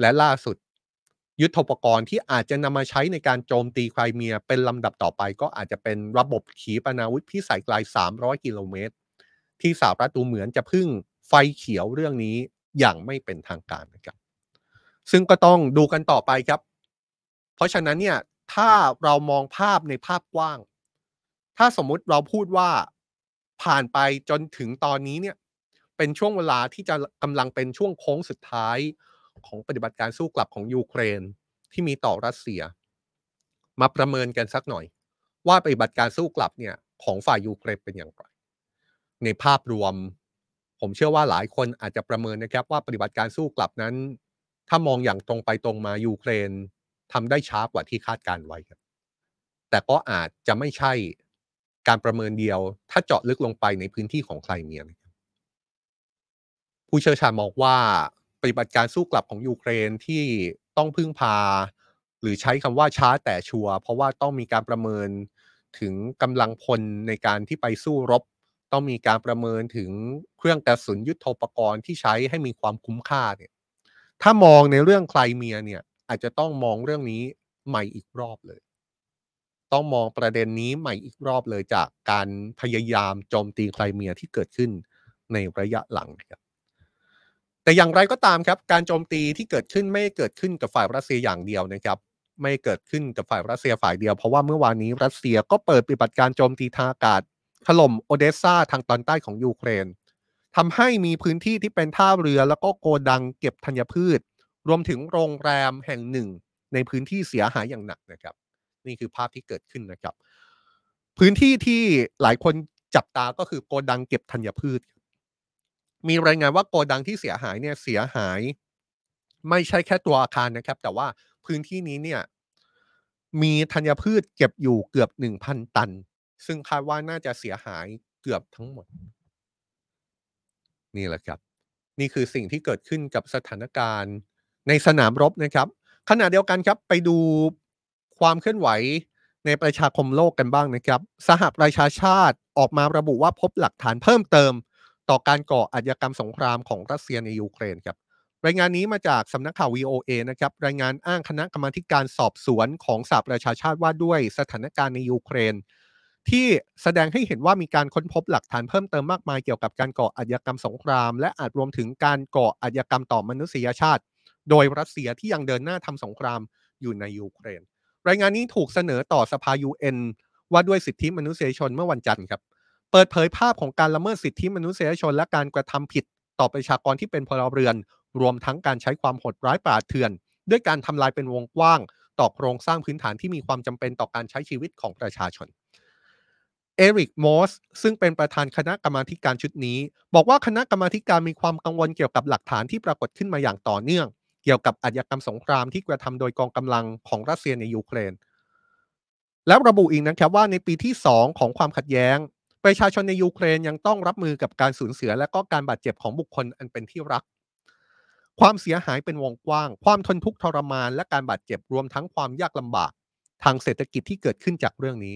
[SPEAKER 1] และล่าสุด ยุทธปกรณ์ที่อาจจะนำมาใช้ในการโจมตีไครเมียเป็นลำดับต่อไป ก็อาจจะเป็นระบบขีปนาวุธพิสัยไกล 300 กิโลเมตร ที่สหรัฐดูเหมือนจะพึ่งไฟเขียวเรื่องนี้อย่างไม่เป็นทางการนะครับ ซึ่งก็ต้องดูกันต่อไปครับ เพราะฉะนั้นเนี่ยถ้าเรามองภาพในภาพกว้าง ถ้าสมมุติเราพูดว่า ผ่านไปจนถึงตอนนี้เนี่ยเป็นช่วงเวลาที่จะกำลังเป็นช่วงโค้งสุดท้ายของปฏิบัติการสู้กลับของยูเครนที่มีต่อรัสเซีย มาประเมินกันสักหน่อย ว่าปฏิบัติการสู้กลับเนี่ยของฝ่ายยูเครนเป็นอย่างไร ในภาพรวม ผมเชื่อว่าหลายคนอาจจะประเมินนะครับว่าปฏิบัติการสู้กลับนั้น ถ้ามองอย่างตรงไปตรงมายูเครนทำได้ช้ากว่าที่คาดการไว้ครับแต่ก็อาจจะไม่ใช่ การประเมินเดียว ถ้าเจาะลึกลงไปในพื้นที่ของไครเมียนะครับผู้เชี่ยวชาญมองว่าปฏิบัติการสู้กลับของยูเครนที่ต้องพึ่งพา หรือใช้คำว่าช้าแต่ชัวร์เพราะว่าต้องมีการประเมินถึงกำลังพลในการที่ไปสู้รบ ต้องมีการประเมินถึงเครื่องกระสุนยุทโธปกรณ์ที่ใช้ให้มีความคุ้มค่าเนี่ยถ้ามองในเรื่องไครเมียเนี่ยอาจจะต้องมองเรื่องนี้ใหม่อีกรอบเลย ต้องมองประเด็นนี้ใหม่อีกรอบเลยจากการพยายามโจมตีไครเมียที่เกิดขึ้นในระยะหลังครับแต่อย่างไรก็ตามครับ การโจมตีที่เกิดขึ้นไม่เกิดขึ้นกับฝ่ายรัสเซียอย่างเดียวนะครับ ไม่เกิดขึ้นกับฝ่ายรัสเซียฝ่ายเดียว เพราะว่าเมื่อวานนี้รัสเซียก็เปิดปฏิบัติการโจมตีทางอากาศถล่มโอเดสซาทางตอนใต้ของยูเครนทำให้มีพื้นที่ที่เป็นท่าเรือแล้วก็โกดังเก็บธัญพืช รวมถึงโรงแรมแห่งหนึ่ง ในพื้นที่เสียหายอย่างหนักนะครับ นี่คือภาพที่เกิดขึ้นนะครับ พื้นที่ที่หลายคนจับตาก็คือโกดังเก็บธัญพืช มีรายงานว่าโกดังที่เสียหายเนี่ยเสียหาย ไม่ใช่แค่ตัวอาคารนะครับ แต่ว่าพื้นที่นี้เนี่ยมีธัญพืชเก็บอยู่เกือบ1,000ตัน ซึ่งคาดว่าน่าจะเสียหายเกือบทั้งหมด นี่แหละครับ นี่คือสิ่งที่เกิดขึ้นกับสถานการณ์ในสนามรบนะครับ ขณะเดียวกันครับไปดู ความเคลื่อนไหวในประชาคมโลกกันบ้างนะครับ สหประชาชาติออกมาระบุว่าพบหลักฐานเพิ่มเติม ต่อการก่ออาชญากรรมสงครามของรัสเซียในยูเครนครับรายงานนี้มาจากสำนักข่าว VOA นะครับรายงานอ้างคณะกรรมาการสอบสวนของสหประชาชาติว่าด้วยสถานการณ์ในยูเครน ที่แสดงให้เห็นว่ามีการค้นพบหลักฐานเพิ่มเติมมากมายเกี่ยวกับการก่ออาชญากรรมสงคราม และอาจรวมถึงการก่ออาชญากรรมต่อมนุษยชาติ โดยรัสเซียที่ยังเดินหน้าทำสงครามอยู่ในยูเครน รายงานนี้ถูกเสนอต่อสภา UN ว่าด้วยสิทธิมนุษยชนเมื่อวันจันทร์ครับ เปิดเผยภาพของการละเมิดสิทธิมนุษยชน และการกระทำผิดต่อประชากรที่เป็นพลเรือน รวมทั้งการใช้ความโหดร้ายป่าเถื่อน ด้วยการทำลายเป็นวงกว้าง ต่อโครงสร้างพื้นฐานที่มีความจำเป็นต่อการใช้ชีวิตของประชาชนเอริกมอสซึ่งเป็นประธานคณะกรรมการชุดนี้ บอกว่าคณะกรรมการมีความกังวลเกี่ยวกับหลักฐานที่ปรากฏขึ้นมาอย่างต่อเนื่อง เกี่ยวกับอาชญากรรมสงครามที่กระทำโดยกองกำลังของรัสเซียในยูเครน แล้วระบุอีกนะครับว่าในปีที่ 2 ของความขัดแย้ง ประชาชนในยูเครนยังต้องรับมือกับการสูญเสีย และก็การบาดเจ็บของบุคคลอันเป็นที่รัก ความเสียหายเป็นวงกว้าง ความทนทุกข์ทรมาน และการบาดเจ็บรวมทั้งความยากลำบาก ทางเศรษฐกิจที่เกิดขึ้นจากเรื่องนี้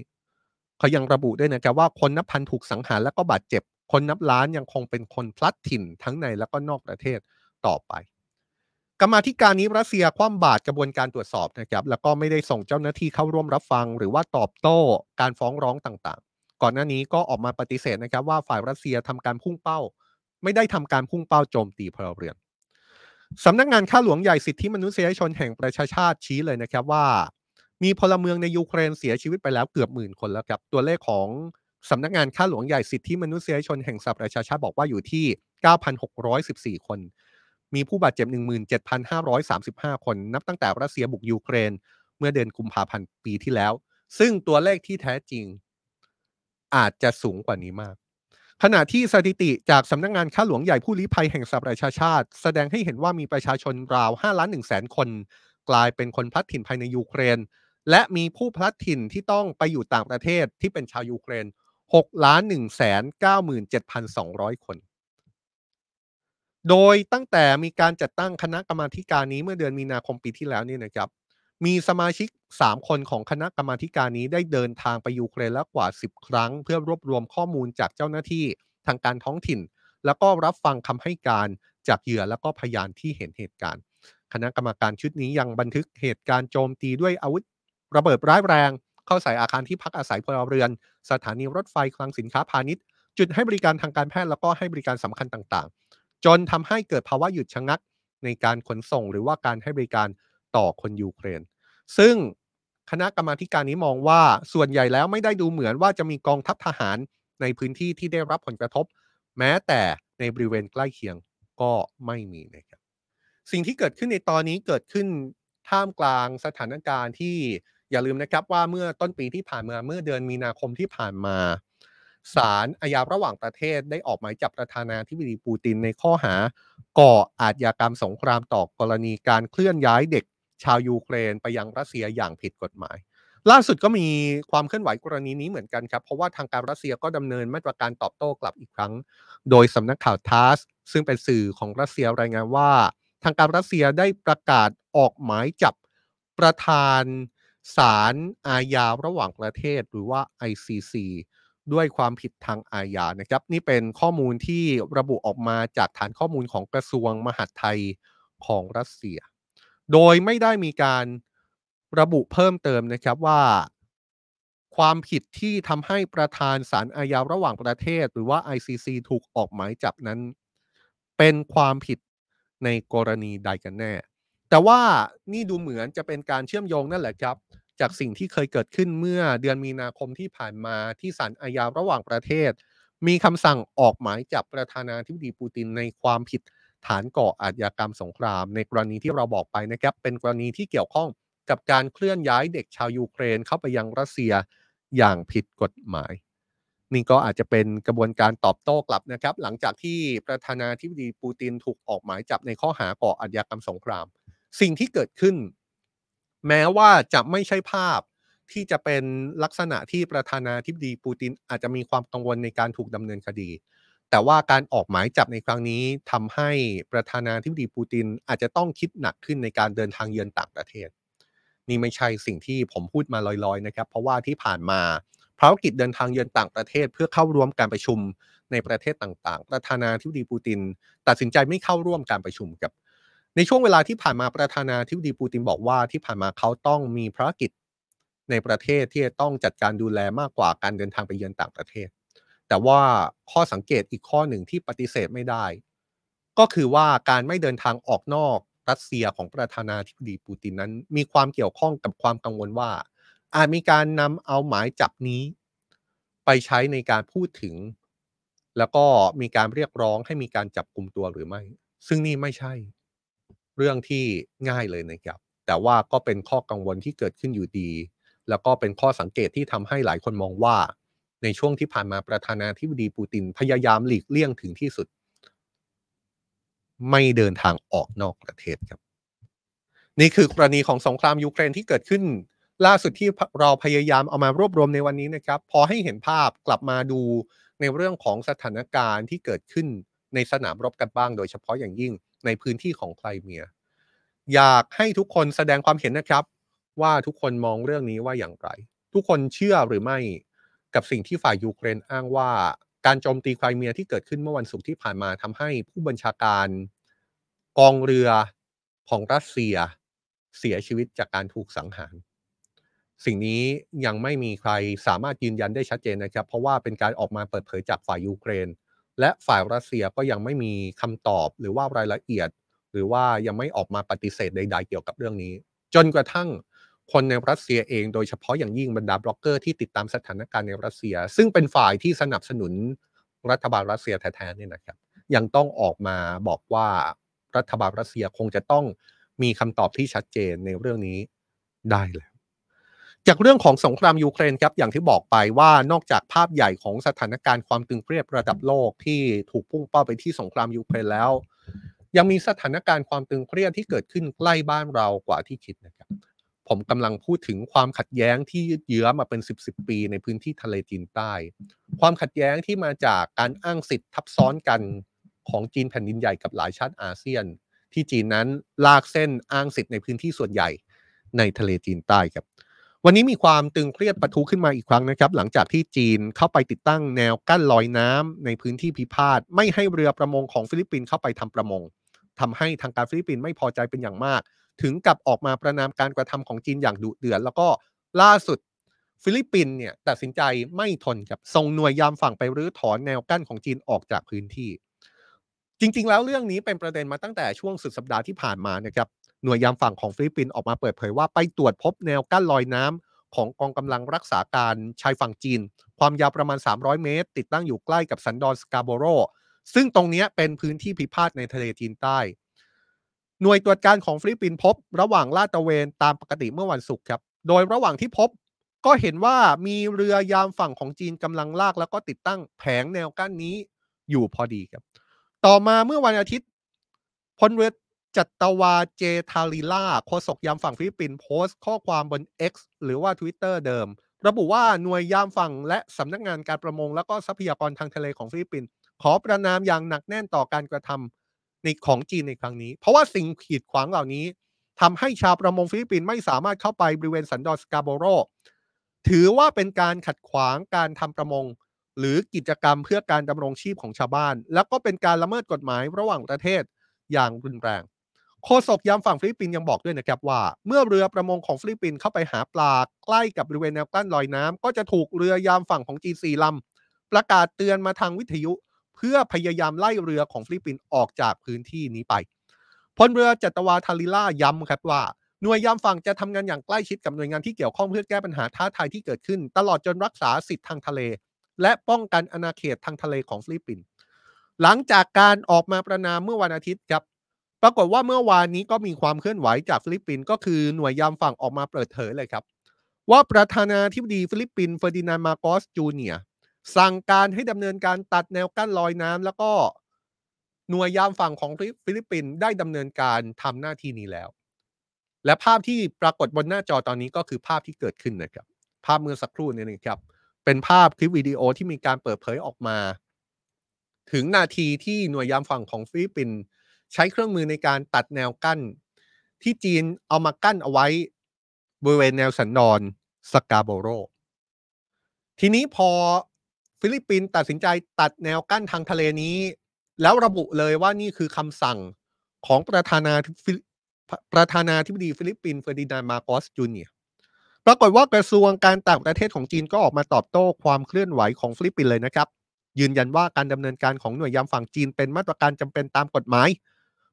[SPEAKER 1] เขายังระบุด้วยนะครับว่าคนนับพันถูกสังหารและก็บาดเจ็บ คนนับล้านยังคงเป็นคนพลัดถิ่นทั้งในและก็นอกประเทศต่อไป กรรมาธิการนี้รัสเซียคว่ำบาตรกระบวนการตรวจสอบนะครับแล้วก็ไม่ได้ส่งเจ้าหน้าที่เข้าร่วมรับฟัง หรือว่าตอบโต้การฟ้องร้องต่างๆ ก่อนหน้านี้ก็ออกมาปฏิเสธนะครับว่าฝ่ายรัสเซียทำการพุ่งเป้า ไม่ได้ทำการพุ่งเป้าโจมตีพลเรือนสำนักงานข้าหลวงใหญ่สิทธิมนุษยชนแห่งประชาชาติชี้เลยนะครับว่า มีพลเมืองในยูเครนเสียชีวิตไปแล้วเกือบหมื่นคนแล้วครับตัวเลขของสำนักงานข้าหลวงใหญ่สิทธิมนุษยชนแห่งสหประชาชาติบอกว่าอยู่ที่ 9,614 คน มีผู้บาดเจ็บ 17,535 คน นับตั้งแต่รัสเซียบุกยูเครน เมื่อเดือนกุมภาพันธ์ปีที่แล้ว ซึ่งตัวเลขที่แท้จริง อาจจะสูงกว่านี้มาก ขณะที่สถิติจากสำนักงานข้าหลวงใหญ่ผู้ลี้ภัยแห่งสหประชาชาติ แสดงให้เห็นว่ามีประชาชนราว5ล้าน1แสนคน กลายเป็นคนพลัดถิ่นภายในยูเครน และมีผู้พลัดถิ่นที่ต้องไปอยู่ต่างประเทศที่เป็นชาวยูเครน6ล้าน1แสน97,200 คน โดยตั้งแต่มีการจัดตั้งคณะกรรมาการนี้เมื่อเดือนมีนาคมปีที่แล้วนี่นะครับ มีสมาชิก 3 คนของคณะกรรมาการนี้ได้เดินทางไปยูเครนแล้วกว่า 10 ครั้ง เพื่อรวบรวมข้อมูลจากเจ้าหน้าที่ทางการท้องถิ่น แล้วก็รับฟังคำให้การจากเหยื่อแล้วก็พยานที่เห็นเหตุการณ์ คณะกรรมการชุดนี้ยังบันทึกเหตุการณ์โจมตีด้วยอาวุธระเบิดร้ายแรง เข้าใส่อาคารที่พักอาศัยพลเรือน สถานีรถไฟคลังสินค้าพาณิชย์ จุดให้บริการทางการแพทย์แล้วก็ให้บริการสำคัญต่างๆ จนทำให้เกิดภาวะหยุดชะงักในการขนส่งหรือว่าการให้บริการต่อคนยูเครน ซึ่งคณะกรรมาการนี้มองว่าส่วนใหญ่แล้วไม่ได้ดูเหมือนว่าจะมีกองทัพทหารในพื้นที่ที่ได้รับผลกระทบ แม้แต่ในบริเวณใกล้เคียงก็ไม่มีนะครับสิ่งที่เกิดขึ้นในตอนนี้เกิดขึ้นท่ามกลางสถานการณ์ที่อย่าลืมนะครับว่าเมื่อต้นปีที่ผ่านมาเมื่อเดือนมีนาคมที่ผ่านมา ศาลอาญาระหว่างประเทศได้ออกหมายจับประธานาธิบดีปูตินในข้อหา ก่ออาชญากรรมสงครามต่อกรณีการเคลื่อนย้ายเด็กชาวยูเครนไปยังรัสเซียอย่างผิดกฎหมาย ล่าสุดก็มีความเคลื่อนไหวกรณีนี้เหมือนกันครับ เพราะว่าทางการรัสเซียก็ดำเนินมาตรการตอบโต้กลับอีกครั้ง โดยสำนักข่าวทาสซึ่งเป็นสื่อของรัสเซียรายงานว่า ทางการรัสเซียได้ประกาศออกหมายจับประธานศาลอาญาระหว่างประเทศหรือว่า ICC ด้วยความผิดทางอาญานะครับ นี่เป็นข้อมูลที่ระบุออกมาจากฐานข้อมูลของกระทรวงมหาดไทยของรัสเซีย โดยไม่ได้มีการระบุเพิ่มเติมนะครับว่า ความผิดที่ทำให้ประธานศาลอาญาระหว่างประเทศ หรือว่า ICC ถูกออกหมายจับนั้น เป็นความผิดในกรณีใดกันแน่ แต่ว่านี่ดูเหมือนจะเป็นการเชื่อมโยงนั่นแหละครับ จากสิ่งที่เคยเกิดขึ้นเมื่อเดือนมีนาคมที่ผ่านมาที่ศาลอาญาระหว่างประเทศ มีคำสั่งออกหมายจับประธานาธิบดีปูตินในความผิดฐานก่ออาชญากรรมสงคราม ในกรณีที่เราบอกไปนะครับเป็นกรณีที่เกี่ยวข้องกับการเคลื่อนย้ายเด็กชาวยูเครนเข้าไปยังรัสเซียอย่างผิดกฎหมาย นี่ก็อาจจะเป็นกระบวนการตอบโต้กลับนะครับ หลังจากที่ประธานาธิบดีปูตินถูกออกหมายจับในข้อหาก่ออาชญากรรมสงคราม สิ่งที่เกิดขึ้น แม้ว่าจะไม่ใช่ภาพที่จะเป็นลักษณะที่ประธานาธิบดีปูตินอาจจะมีความกังวลในการถูกดำเนินคดี แต่ว่าการออกหมายจับในครั้งนี้ทำให้ประธานาธิบดีปูตินอาจจะต้องคิดหนักขึ้นในการเดินทางเยือนต่างประเทศ นี่ไม่ใช่สิ่งที่ผมพูดมาลอยๆนะครับ เพราะว่าที่ผ่านมาภารกิจเดินทางเยือนต่างประเทศ เพื่อเข้าร่วมการประชุมในประเทศต่างๆ ประธานาธิบดีปูติน ตัดสินใจไม่เข้าร่วมการประชุมกับ ในช่วงเวลาที่ผ่านมาประธานาธิบดีปูตินบอกว่าที่ผ่านมาเขาต้องมีภารกิจในประเทศที่จะต้องจัดการดูแลมากกว่าการเดินทางไปเยือนต่างประเทศ แต่ว่าข้อสังเกตอีกข้อหนึ่งที่ปฏิเสธไม่ได้ ก็คือว่าการไม่เดินทางออกนอกรัสเซียของประธานาธิบดีปูตินนั้น มีความเกี่ยวข้องกับความกังวลว่า อาจมีการนำเอาหมายจับนี้ ไปใช้ในการพูดถึง แล้วก็มีการเรียกร้องให้มีการจับกลุ่มตัวหรือไม่ ซึ่งนี่ไม่ใช่ เรื่องที่ง่ายเลยนะครับ แต่ว่าก็เป็นข้อกังวลที่เกิดขึ้นอยู่ดี แล้วก็เป็นข้อสังเกตที่ทำให้หลายคนมองว่า ในช่วงที่ผ่านมาประธานาธิบดีปูตินพยายามหลีกเลี่ยงถึงที่สุด ไม่เดินทางออกนอกประเทศครับ นี่คือกรณีของสงครามยูเครนที่เกิดขึ้น ล่าสุดที่เราพยายามเอามารวบรวมในวันนี้นะครับ พอให้เห็นภาพกลับมาดูในเรื่องของสถานการณ์ที่เกิดขึ้นในสนามรบกันบ้าง โดยเฉพาะอย่างยิ่ง ในพื้นที่ของไครเมีย อยากให้ทุกคนแสดงความเห็นนะครับ ว่าทุกคนมองเรื่องนี้ว่าอย่างไร ทุกคนเชื่อหรือไม่กับสิ่งที่ฝ่ายยูเครนอ้างว่า การโจมตีไครเมียที่เกิดขึ้นเมื่อวันศุกร์ที่ผ่านมาทำให้ผู้บัญชาการกองเรือของรัสเซียเสียชีวิตจากการถูกสังหาร สิ่งนี้ยังไม่มีใครสามารถยืนยันได้ชัดเจนนะครับ เพราะว่าเป็นการออกมาเปิดเผยจากฝ่ายยูเครน และฝ่ายรัสเซียก็ยังไม่มีคำตอบหรือว่ารายละเอียด หรือว่ายังไม่ออกมาปฏิเสธใด ๆ เกี่ยวกับเรื่องนี้ จนกระทั่งคนในรัสเซียเองโดยเฉพาะอย่างยิ่งบรรดาบล็อกเกอร์ที่ติดตามสถานการณ์ในรัสเซีย ซึ่งเป็นฝ่ายที่สนับสนุนรัฐบาลรัสเซียแท้ๆเนี่ยนะครับ ยังต้องออกมาบอกว่ารัฐบาลรัสเซียคงจะต้องมีคำตอบที่ชัดเจนในเรื่องนี้ได้แล้ว จากเรื่องของสงครามยูเครนครับอย่างที่บอกไปว่านอกจากภาพใหญ่ของสถานการณ์ความตึงเครียดระดับโลกที่ถูกพุ่งเป้าไปที่สงครามยูเครนแล้ว ยังมีสถานการณ์ความตึงเครียดที่เกิดขึ้นใกล้บ้านเรากว่าที่คิดนะครับ ผมกำลังพูดถึงความขัดแย้งที่ยืดเยื้อมาเป็น 10 ๆ ปีในพื้นที่ทะเลจีนใต้ ความขัดแย้งที่มาจากการอ้างสิทธิ์ทับซ้อนกันของจีนแผ่นดินใหญ่กับหลายชาติอาเซียน ที่จีนนั้นลากเส้นอ้างสิทธิ์ในพื้นที่ส่วนใหญ่ในทะเลจีนใต้ครับ วันนี้มีความตึงเครียดปะทุขึ้นมาอีกครั้งนะครับ หลังจากที่จีนเข้าไปติดตั้งแนวกั้นลอยน้ำในพื้นที่พิพาทไม่ให้เรือประมงของฟิลิปปินส์เข้าไปทำประมงทำให้ทางการฟิลิปปินส์ไม่พอใจเป็นอย่างมาก ถึงกับออกมาประณามการกระทำของจีนอย่างดุเดือดแล้วก็ล่าสุดฟิลิปปินส์เนี่ยตัดสินใจไม่ทนครับส่งหน่วยยามฝั่งไปรื้อถอนแนวกั้นของจีนออกจากพื้นที่ จริง ๆ แล้วเรื่องนี้เป็นประเด็นมาตั้งแต่ช่วงสุดสัปดาห์ที่ผ่านมานะครับ หน่วยยามฝั่งของฟิลิปปินส์ออกมาเปิดเผยว่าไปตรวจพบแนวกั้นลอยน้ำของกองกำลังรักษาการชายฝั่งจีน ความยาวประมาณ 300 เมตร ติดตั้งอยู่ใกล้กับสันดอนสการ์โบโร ซึ่งตรงนี้เป็นพื้นที่พิพาทในทะเลจีนใต้ หน่วยตรวจการของฟิลิปปินส์พบ ระหว่างลาดตระเวนตามปกติเมื่อวันศุกร์ครับ โดยระหว่างที่พบก็เห็นว่ามีเรือยามฝั่งของจีนกำลังลาก แล้วก็ติดตั้งแผงแนวกั้นนี้อยู่พอดีครับ ต่อมาเมื่อวันอาทิตย์พลเรือ จัตวาเจทาริเอลาโฆษกยามฝั่งฟิลิปปินส์โพสต์ข้อความบน X หรือว่า Twitter เดิม ระบุว่าหน่วยยามฝั่งและสำนักงานการประมง และก็ทรัพยากรทางทะเลของฟิลิปปินส์ขอประนามอย่างหนักแน่นต่อการกระทำในของจีนในครั้งนี้ เพราะว่าสิ่งขีดขวางเหล่านี้ทำให้ชาวประมงฟิลิปปินส์ไม่สามารถเข้าไปบริเวณสันดอนสกาโบโรถือว่าเป็นการขัดขวางการทำประมง หรือกิจกรรมเพื่อการดำรงชีพของชาวบ้าน แล้วก็เป็นการละเมิดกฎหมายระหว่างประเทศอย่างรุนแรง โฆษกยามฝั่งฟิลิปปินส์ยังบอกด้วยนะครับว่า เมื่อเรือประมงของฟิลิปปินส์เข้าไปหาปลาใกล้กับบริเวณแนวกั้นลอยน้ำก็จะถูกเรือยามฝั่งของจีนสี่ลำประกาศเตือนมาทางวิทยุ เพื่อพยายามไล่เรือของฟิลิปปินส์ออกจากพื้นที่นี้ไปพลเรือจัตวาทาร์รีลาย้ำครับว่าหน่วยยามฝั่งจะทำงานอย่างใกล้ชิดกับหน่วยงานที่เกี่ยวข้องเพื่อแก้ปัญหาท้าทายที่เกิดขึ้น ตลอดจนรักษาสิทธิทางทะเล และป้องกันอาณาเขตทางทะเลของฟิลิปปินส์หลังจากการออกมาประนามเมื่อวันอาทิตย์ครับ ปรากฏว่าเมื่อวานนี้ก็มีความเคลื่อนไหวจากฟิลิปปินส์ก็คือหน่วยยามฝั่งออกมาเปิดเผยเลยครับ ว่าประธานาธิบดีฟิลิปปินส์เฟอร์ดินานด์มาร์กอสจูเนียร์สั่งการให้ดำเนินการตัดแนวกั้นลอยน้ำแล้วก็หน่วยยามฝั่งของฟิลิปปินส์ได้ดำเนินการทำหน้าที่นี้แล้ว และภาพที่ปรากฏบนหน้าจอตอนนี้ก็คือภาพที่เกิดขึ้นนะครับ ภาพเมื่อสักครู่นี้นะครับ เป็นภาพคลิปวิดีโอที่มีการเปิดเผยออกมา ถึงนาทีที่หน่วยยามฝั่งของฟิลิปปินส์ ใช้เครื่องมือในการตัดแนวกั้น ที่จีนเอามากั้นเอาไว้บริเวณแนวสันดอนสกาโบโร ทีนี้พอฟิลิปปินส์ตัดสินใจตัดแนวกั้นทางทะเลนี้ แล้วระบุเลยว่านี่คือคำสั่งของประธานาธิบดีประธานาธิบดีฟิลิปปินส์เฟอร์ดินานด์มาร์กอสจูเนียร์ปรากฏว่ากระทรวงการต่างประเทศของจีนก็ออกมาตอบโต้ความเคลื่อนไหวของฟิลิปปินส์เลยนะครับ ยืนยันว่าการดำเนินการของหน่วยยามฝั่งจีนเป็นมาตรการจำเป็นตามกฎหมาย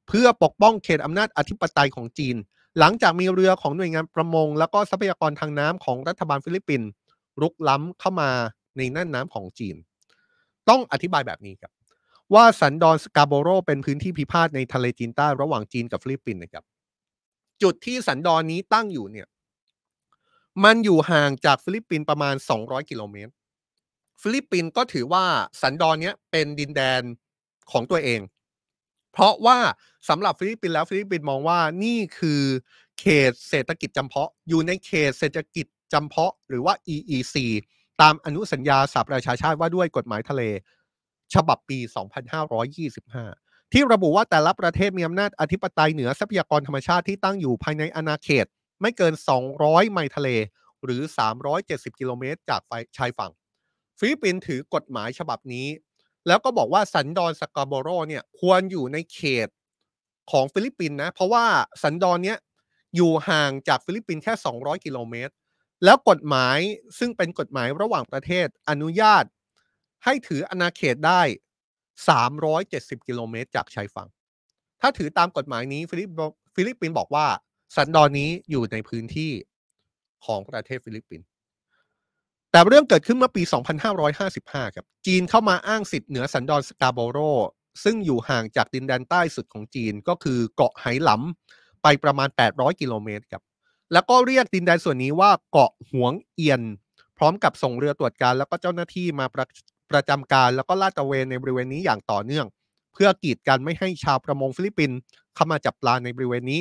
[SPEAKER 1] เพื่อปกป้องเขตอำนาจอธิปไตยของจีน หลังจากมีเรือของหน่วยงานประมง แล้วก็ทรัพยากรทางน้ำของรัฐบาลฟิลิปปินส์รุกล้ำเข้ามาในน่านน้ำของจีน ต้องอธิบายแบบนี้ครับ ว่าสันดอนสกาโบโรเป็นพื้นที่พิพาทในทะเลจีนใต้ระหว่างจีนกับฟิลิปปินส์นะครับจุดที่สันดอนนี้ตั้งอยู่เนี่ยมันอยู่ห่างจากฟิลิปปินส์ประมาณ 200 กิโลเมตร ฟิลิปปินส์ก็ถือว่าสันดอนเนี้ยเป็นดินแดนของตัวเอง เพราะว่าสำหรับฟิลิปปินส์แล้วฟิลิปปินส์มองว่านี่คือเขตเศรษฐกิจจำเพาะ อยู่ในเขตเศรษฐกิจจำเพาะ หรือว่า EEZ ตามอนุสัญญาสหประชาชาติว่าด้วยกฎหมายทะเล ฉบับปี 2525 ที่ระบุว่าแต่ละประเทศมีอำนาจอธิปไตยเหนือทรัพยากรธรรมชาติที่ตั้งอยู่ภายในอาณาเขต ไม่เกิน 200 ไมล์ทะเล หรือ 370 กิโลเมตรจากชายฝั่ง ฟิลิปปินส์ถือกฎหมายฉบับนี้ แล้วก็บอกว่าสันดอนสกาโบโรเนี่ยควรอยู่ในเขตของฟิลิปปินส์นะ เพราะว่าสันดอนเนี้ยอยู่ห่างจากฟิลิปปินส์แค่ 200 กิโลเมตร แล้วกฎหมายซึ่งเป็นกฎหมายระหว่างประเทศอนุญาต ให้ถืออาณาเขตได้ 370 กิโลเมตร จากชายฝั่ง ถ้าถือตามกฎหมายนี้ฟิลิปฟิลิปปินส์บอกว่า สันดอนนี้อยู่ในพื้นที่ของประเทศฟิลิปปินส์ แต่เรื่องเกิดขึ้นเมื่อปี 2555 ครับ จีนเข้ามาอ้างสิทธิ์เหนือสันดอนสกาโบโร ซึ่งอยู่ห่างจากดินแดนใต้สุดของจีนก็คือเกาะไหหลำไปประมาณ 800 กิโลเมตรครับ แล้วก็เรียกดินแดนส่วนนี้ว่าเกาะหวงเหยียน พร้อมกับส่งเรือตรวจการ แล้วก็เจ้าหน้าที่มาประประจำการ แล้วก็ลาดตระเวนในบริเวณนี้อย่างต่อเนื่อง เพื่อกีดกันไม่ให้ชาวประมงฟิลิปปินส์เข้ามาจับปลาในบริเวณนี้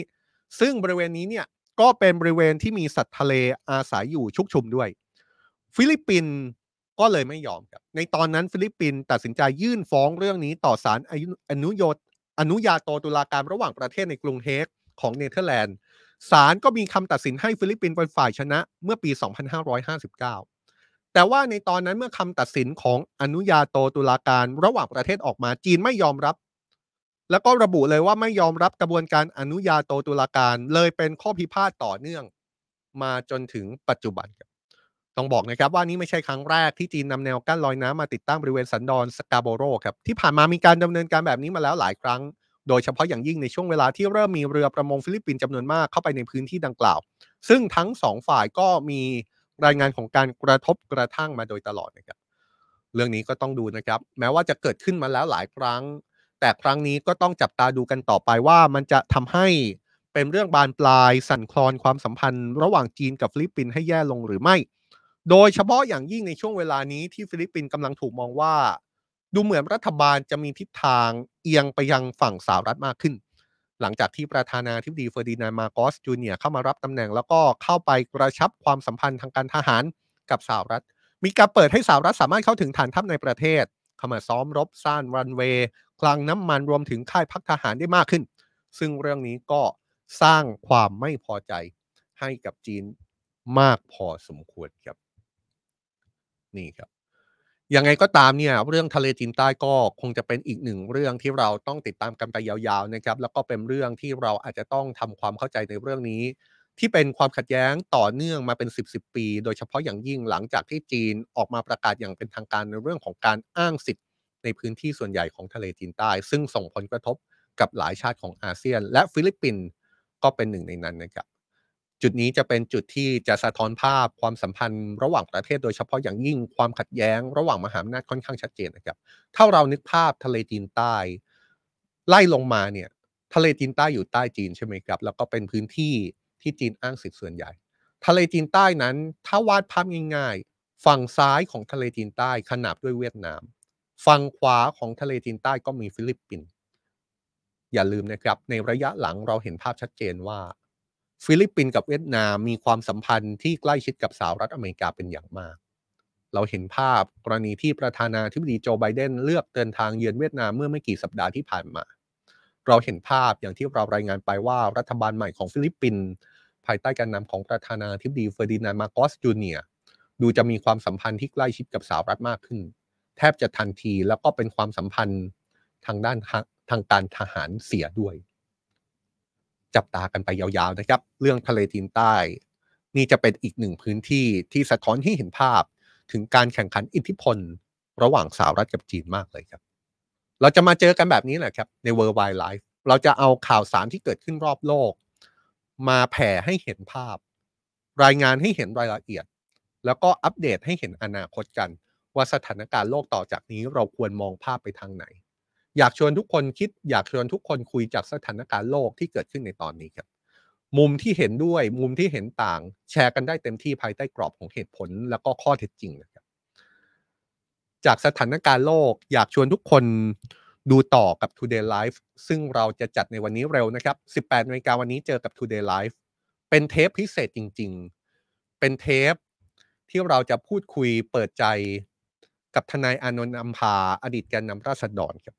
[SPEAKER 1] ซึ่งบริเวณนี้เนี่ยก็เป็นบริเวณที่มีสัตว์ทะเลอาศัยอยู่ชุกชุมด้วย ฟิลิปปินส์ก็เลยไม่ยอมครับ ในตอนนั้นฟิลิปปินส์ตัดสินใจยื่นฟ้องเรื่องนี้ต่อศาลอนุโยตอนุญาโตตุลาการระหว่างประเทศในกรุงเฮกของเนเธอร์แลนด์ศาลก็มีคำตัดสินให้ฟิลิปปินส์เป็นฝ่ายชนะเมื่อปี 2559 แต่ว่าในตอนนั้นเมื่อคำตัดสินของอนุญาโตตุลาการระหว่างประเทศออกมาจีนไม่ยอมรับ แล้วก็ระบุเลยว่าไม่ยอมรับกระบวนการอนุญาโตตุลาการเลยเป็นข้อพิพาทต่อเนื่อง มาจนถึงปัจจุบันครับ ต้องบอกนะครับว่านี่ไม่ใช่ครั้งแรกที่จีนนำแนวกั้นลอยน้ำมาติดตั้งบริเวณสันดอนสกาโบโรครับที่ผ่านมามีการดำเนินการแบบนี้มาแล้วหลายครั้ง โดยเฉพาะอย่างยิ่งในช่วงเวลาที่เริ่มมีเรือประมงฟิลิปปินส์จำนวนมากเข้าไปในพื้นที่ดังกล่าว ซึ่งทั้งสองฝ่ายก็มีรายงานของการกระทบกระทั่งมาโดยตลอดนะครับเรื่องนี้ก็ต้องดูนะครับ แม้ว่าจะเกิดขึ้นมาแล้วหลายครั้ง แต่ครั้งนี้ก็ต้องจับตาดูกันต่อไปว่ามันจะทำให้เป็นเรื่องบานปลายสั่นคลอนความสัมพันธ์ ระหว่างจีนกับฟิลิปปินส์ให้แย่ลงหรือไม่ โดยเฉพาะอย่างยิ่งในช่วงเวลานี้ที่ฟิลิปปินส์กำลังถูกมองว่า ดูเหมือนรัฐบาลจะมีทิศทางเอียงไปยังฝั่งสหรัฐมากขึ้น หลังจากที่ประธานาธิบดีเฟอร์ดินานด์มาร์กอสจูเนียร์เข้ามารับตำแหน่งแล้วก็เข้าไปกระชับความสัมพันธ์ทางการทหารกับสหรัฐ มีการเปิดให้สหรัฐสามารถเข้าถึงฐานทัพในประเทศ เข้ามาซ้อมรบสร้างรันเวย์คลังน้ำมันรวมถึงค่ายพักทหารได้มากขึ้น ซึ่งเรื่องนี้ก็สร้างความไม่พอใจให้กับจีนมากพอสมควรครับ นี่ครับยังไงก็ตามเนี่ยเรื่องทะเลจีนใต้ก็คงจะเป็นอีกหนึ่งเรื่องที่เราต้องติดตามกันไปยาวๆนะครับ แล้วก็เป็นเรื่องที่เราอาจจะต้องทำความเข้าใจในเรื่องนี้ ที่เป็นความขัดแย้งต่อเนื่องมาเป็น 10บสปี โดยเฉพาะอย่างยิ่งหลังจากที่จีนออกมาประกาศอย่างเป็นทางการในเรื่องของการอ้างสิทธิ์ ในพื้นที่ส่วนใหญ่ของทะเลจีนใต้ ซึ่งส่งผลกระทบกับหลายชาติของอาเซียน และฟิลิปปินส์ก็เป็นหนึ่งในนั้นนะครับ จุดนี้จะเป็นจุดที่จะสะท้อนภาพความสัมพันธ์ระหว่างประเทศโดยเฉพาะอย่างยิ่งความขัดแย้งระหว่างมหาอำนาจค่อนข้างชัดเจนนะครับถ้าเรานึกภาพทะเลจีนใต้ ไล่ลงมาเนี่ยทะเลจีนใต้อยู่ใต้จีนใช่ไหมครับ แล้วก็เป็นพื้นที่ที่จีนอ้างสิทธิ์ส่วนใหญ่ ทะเลจีนใต้นั้นถ้าวาดภาพง่าย ๆ ฝั่งซ้ายของทะเลจีนใต้ขนาบด้วยเวียดนาม ฝั่งขวาของทะเลจีนใต้ก็มีฟิลิปปินส์อย่าลืมนะครับ ในระยะหลังเราเห็นภาพชัดเจนว่า ฟิลิปปินส์กับเวียดนามมีความสัมพันธ์ที่ใกล้ชิดกับสหรัฐอเมริกาเป็นอย่างมาก เราเห็นภาพกรณีที่ประธานาธิบดีโจไบเดนเลือกเดินทางเยือนเวียดนามเมื่อไม่กี่สัปดาห์ที่ผ่านมา เราเห็นภาพอย่างที่เรารายงานไปว่ารัฐบาลใหม่ของฟิลิปปินส์ภายใต้การนำของประธานาธิบดีเฟอร์ดินานด์มาโกสจูเนียดูจะมีความสัมพันธ์ที่ใกล้ชิดกับสหรัฐมากขึ้น แทบจะทันทีแล้วก็เป็นความสัมพันธ์ทางด้านทางการทหารเสียด้วย จับตากันไปยาวๆนะครับ เรื่องทะเลจีนใต้ นี่จะเป็นอีกหนึ่งพื้นที่ที่สะท้อนให้เห็นภาพถึงการแข่งขันอิทธิพล ระหว่างสหรัฐกับจีนมากเลยครับ เราจะมาเจอกันแบบนี้แหละครับใน World Wide Life เราจะเอาข่าวสารที่เกิดขึ้นรอบโลก มาแผ่ให้เห็นภาพ รายงานให้เห็นรายละเอียด แล้วก็อัปเดตให้เห็นอนาคตกัน ว่าสถานการณ์โลกต่อจากนี้เราควรมองภาพไปทางไหน อยากชวนทุกคนคิดอยากชวนทุกคนคุยจากสถานการณ์โลกที่เกิดขึ้นในตอนนี้ครับ มุมที่เห็นด้วยมุมที่เห็นต่าง แชร์กันได้เต็มที่ภายใต้กรอบของเหตุผล แล้วก็ข้อเท็จจริงนะครับ จากสถานการณ์โลก อยากชวนทุกคนดูต่อกับ Today Live ซึ่งเราจะจัดในวันนี้เร็วนะครับ 18นาฬิกาวันนี้เจอกับ Today Live เป็นเทปพิเศษจริง ๆ เป็นเทปที่เราจะพูดคุยเปิดใจกับทนายอานนท์อัมพาอดีตแกนนำราษฎรครับ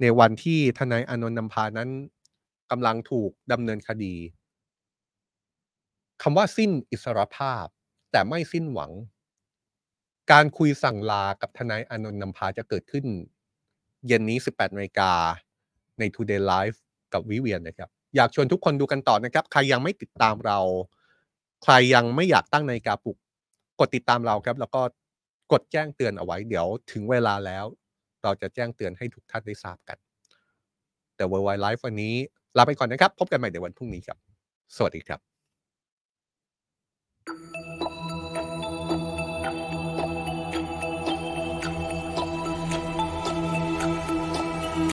[SPEAKER 1] ในวันที่ทนายอนนท์อัมพานั้นกำลังถูกดำเนินคดีคำว่าสิ้นอิสรภาพ แต่ไม่สิ้นหวัง การคุยสั่งลากับทนายอนนท์นำพาจะเกิดขึ้น เย็นนี้ 18นาฬิกาใน Today Live กับวิเวียนนะครับ อยากชวนทุกคนดูกันต่อนะครับ ใครยังไม่ติดตามเรา ใครยังไม่อยากตั้งนาฬิกาปลุก กดติดตามเราครับ แล้วก็กดแจ้งเตือนเอาไว้ เดี๋ยวถึงเวลาแล้ว เราจะแจ้งเตือนให้ทุกท่านได้ทราบกัน แต่ World Wide Life วันนี้ลาไปก่อนนะครับ พบกันใหม่ในวันพรุ่งนี้ครับ สวัสดีครับ